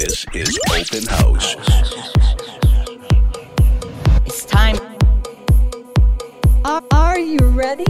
This is Open House. It's time. Are, are you ready?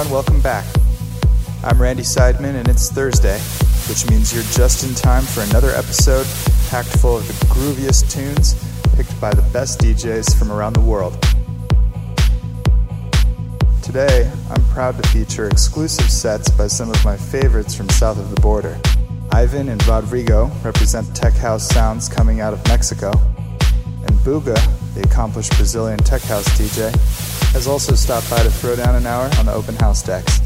Everyone, welcome back. I'm Randy Seidman, and it's Thursday, which means you're just in time for another episode packed full of the grooviest tunes picked by the best DJs from around the world. Today, I'm proud to feature exclusive sets by some of my favorites from south of the border. Ivan and Rodrigo represent tech house sounds coming out of Mexico, and Buga, the accomplished Brazilian tech house DJ, has also stopped by to throw down an hour on the open house decks.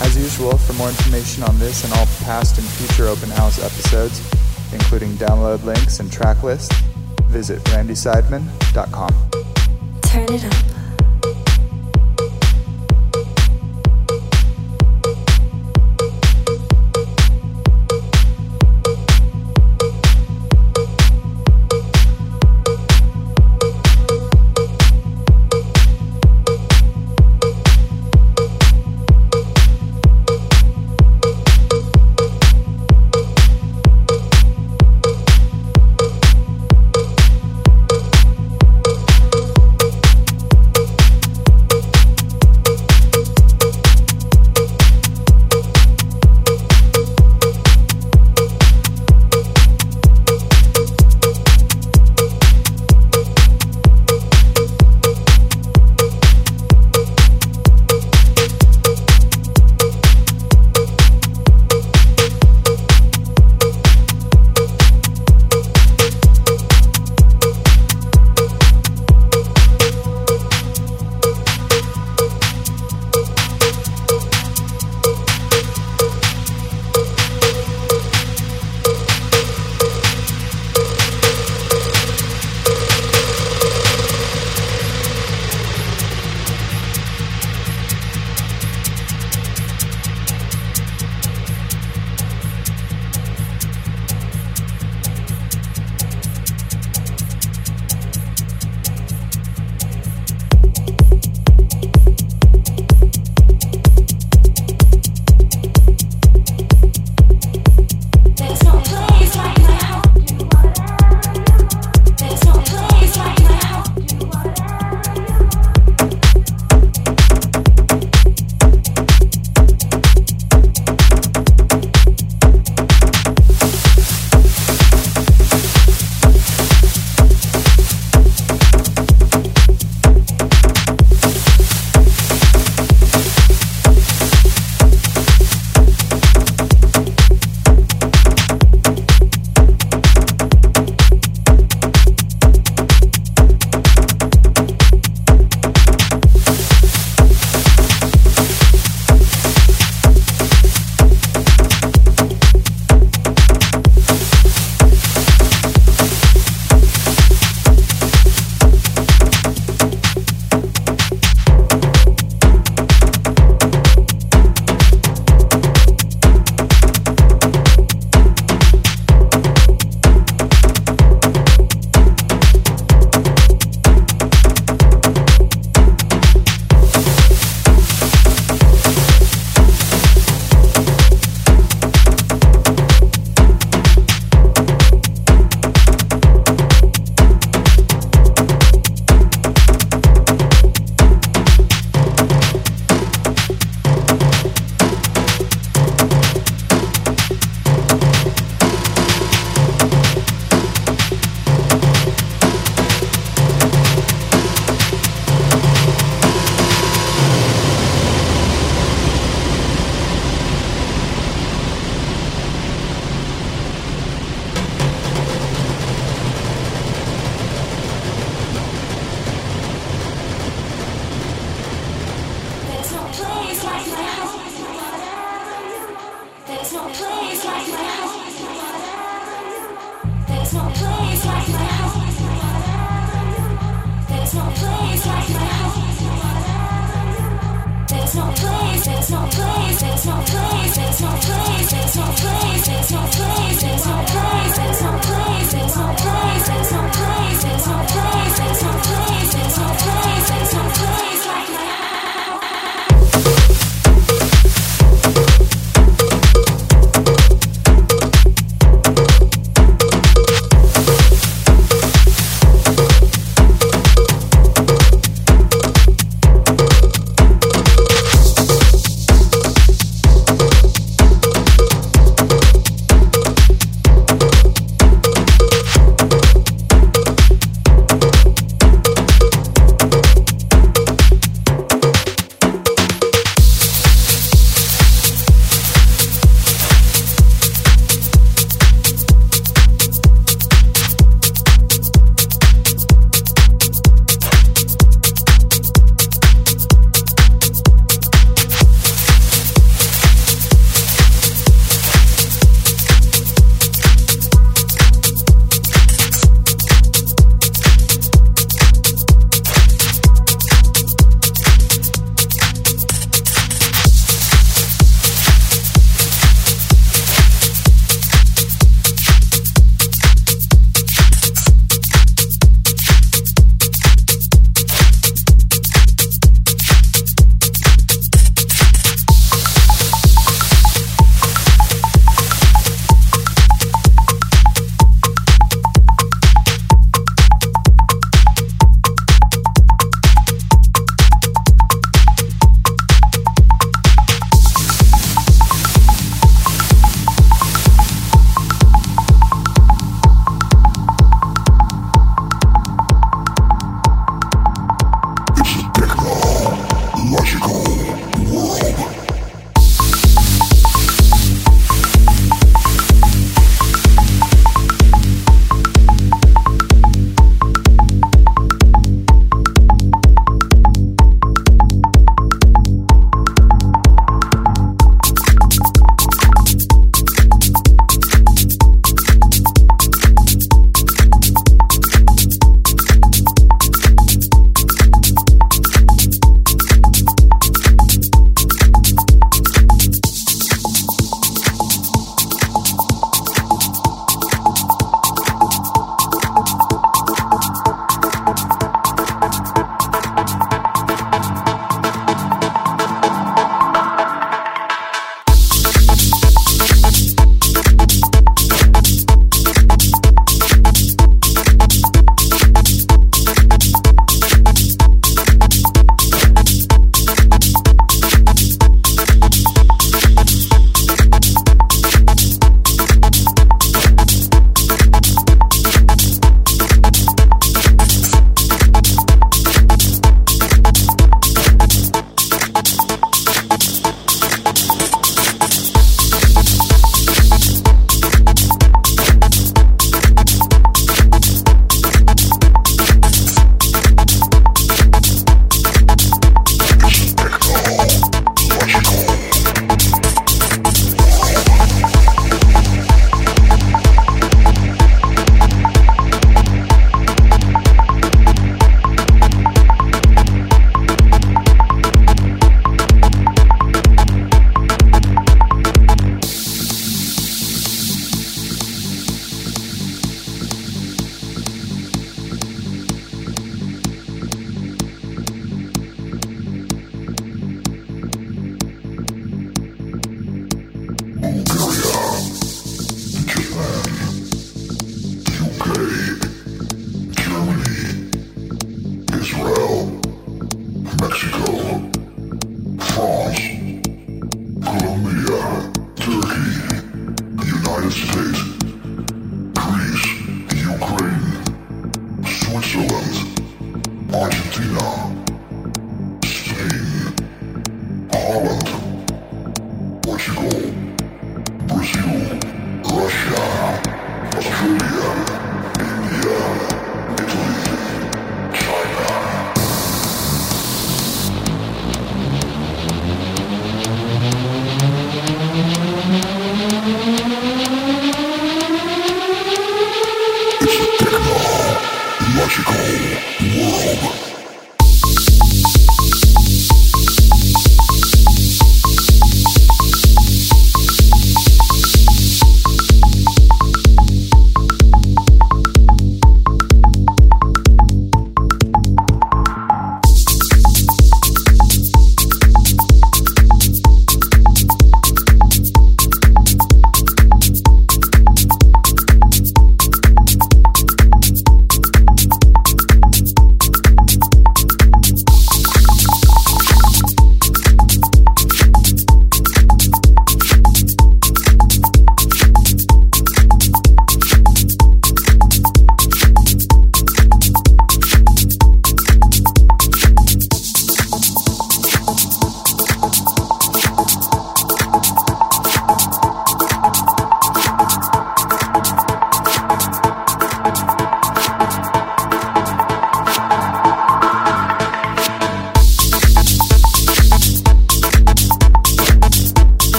As usual, for more information on this and all past and future open house episodes, including download links and track lists, visit randyseidman.com. Turn it up.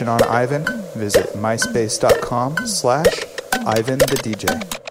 Information on Ivan, visit myspace.com slash Ivan the DJ.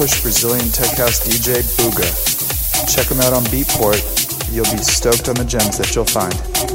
Accomplished Brazilian tech house DJ Buga. Check him out on Beatport. You'll be stoked on the gems that you'll find.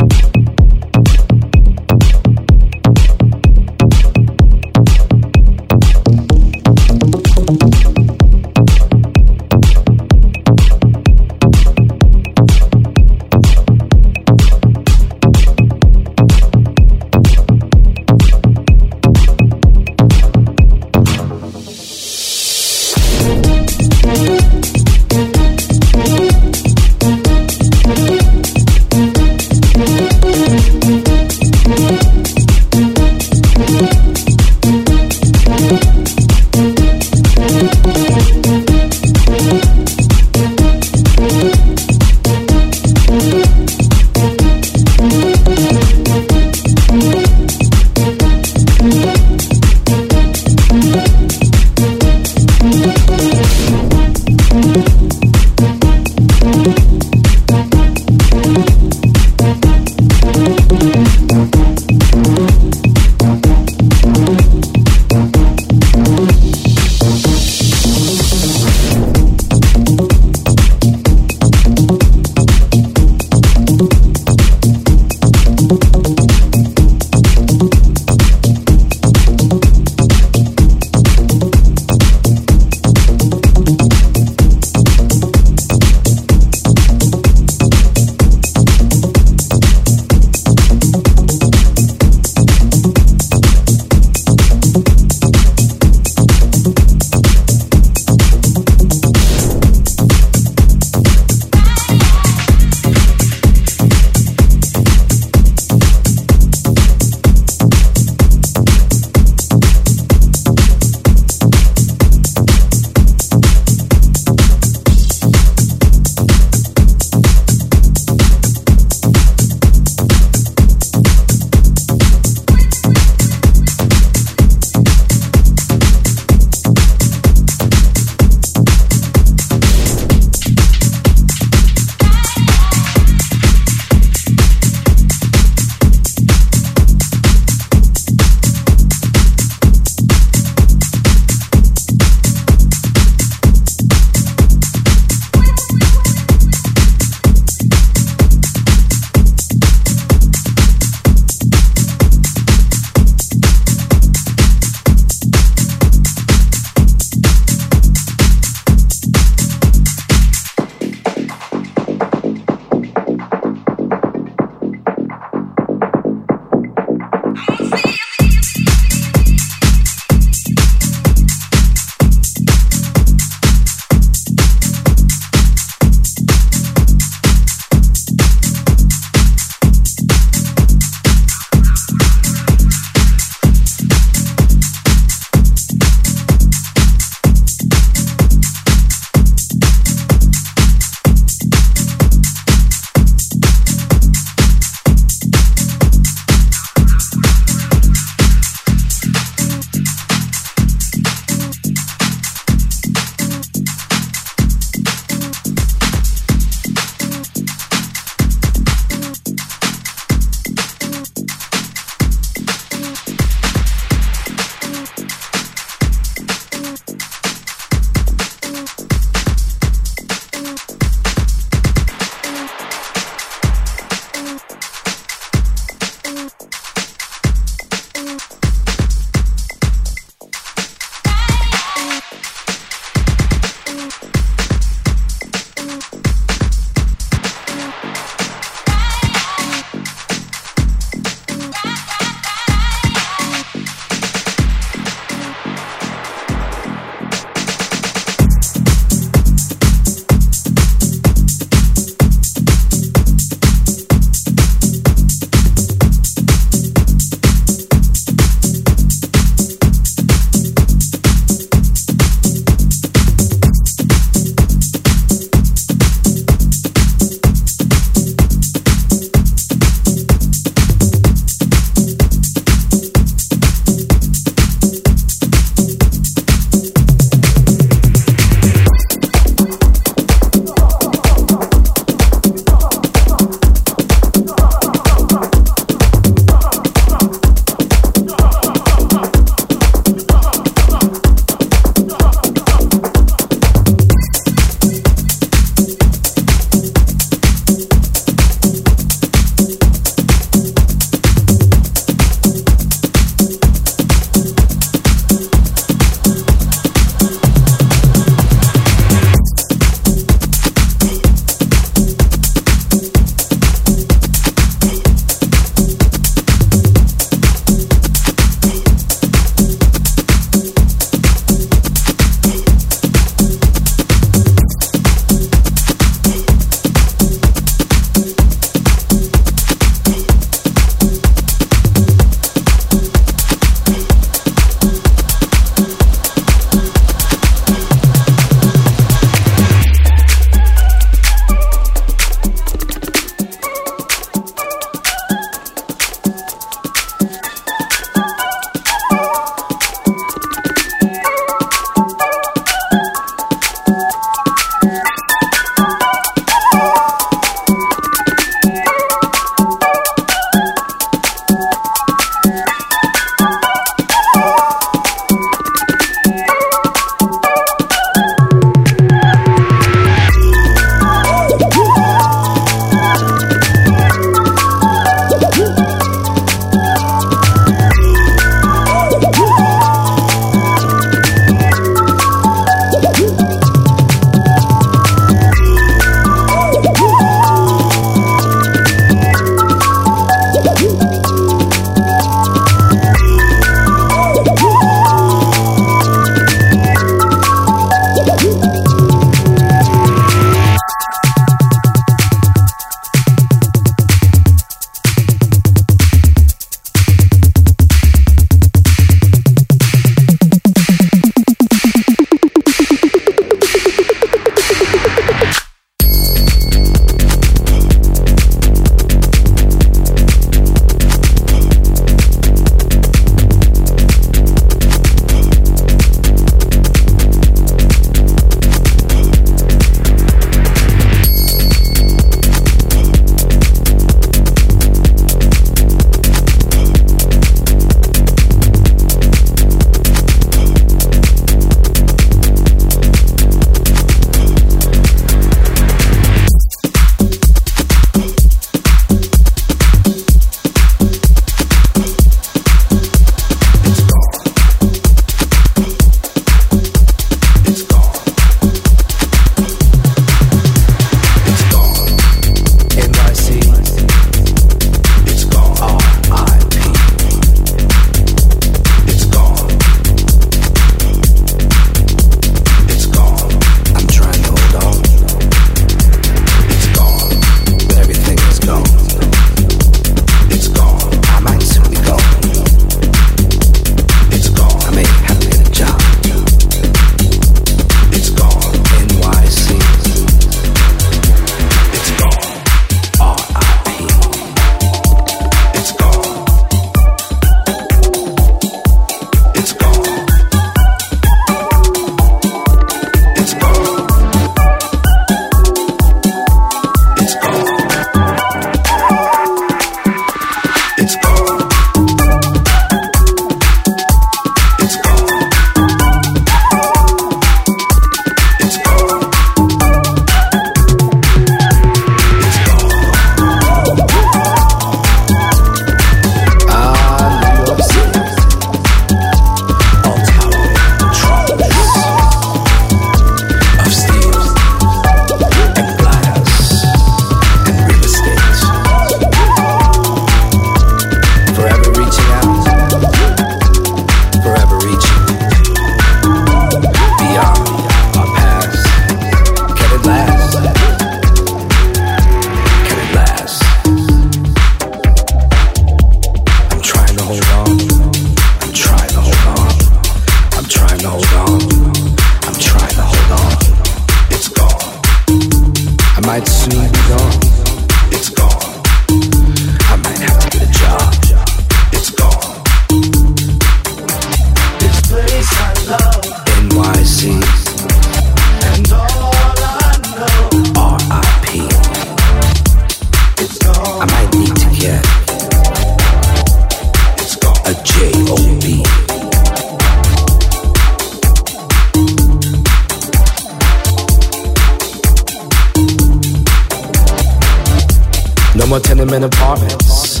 Tenement apartments.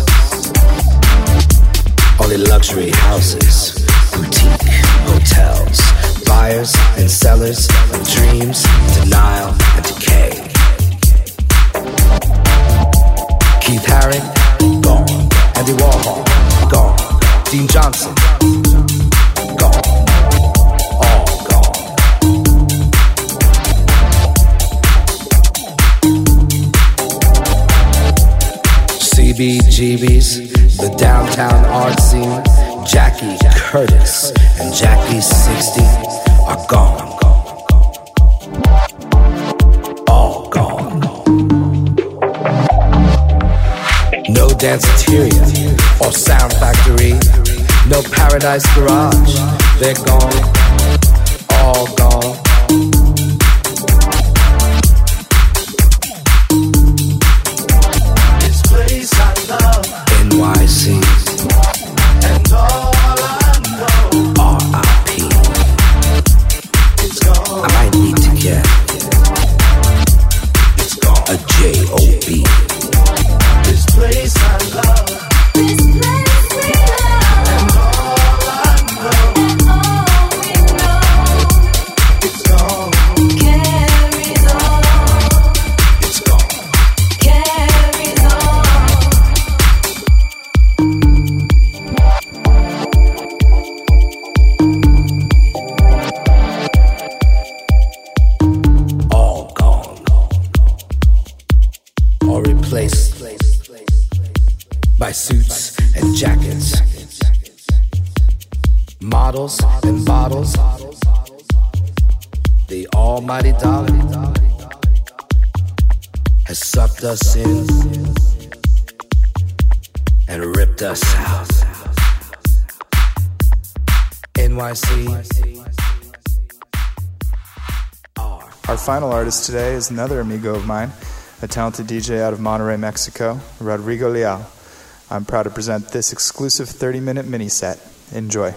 Only luxury houses, boutique hotels, buyers and sellers of dreams, denial, and decay. Keith Haring, gone. Andy Warhol, gone. Dean Johnson, gone. CBGB's, the downtown art scene, Jackie Curtis and Jackie 60 are gone. All gone. No danceteria or sound factory, no paradise garage. They're gone, final artist today is another amigo of mine, a talented DJ out of Monterrey, Mexico, Rodrigo Leal. I'm proud to present this exclusive 30 minute mini set. Enjoy.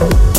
house.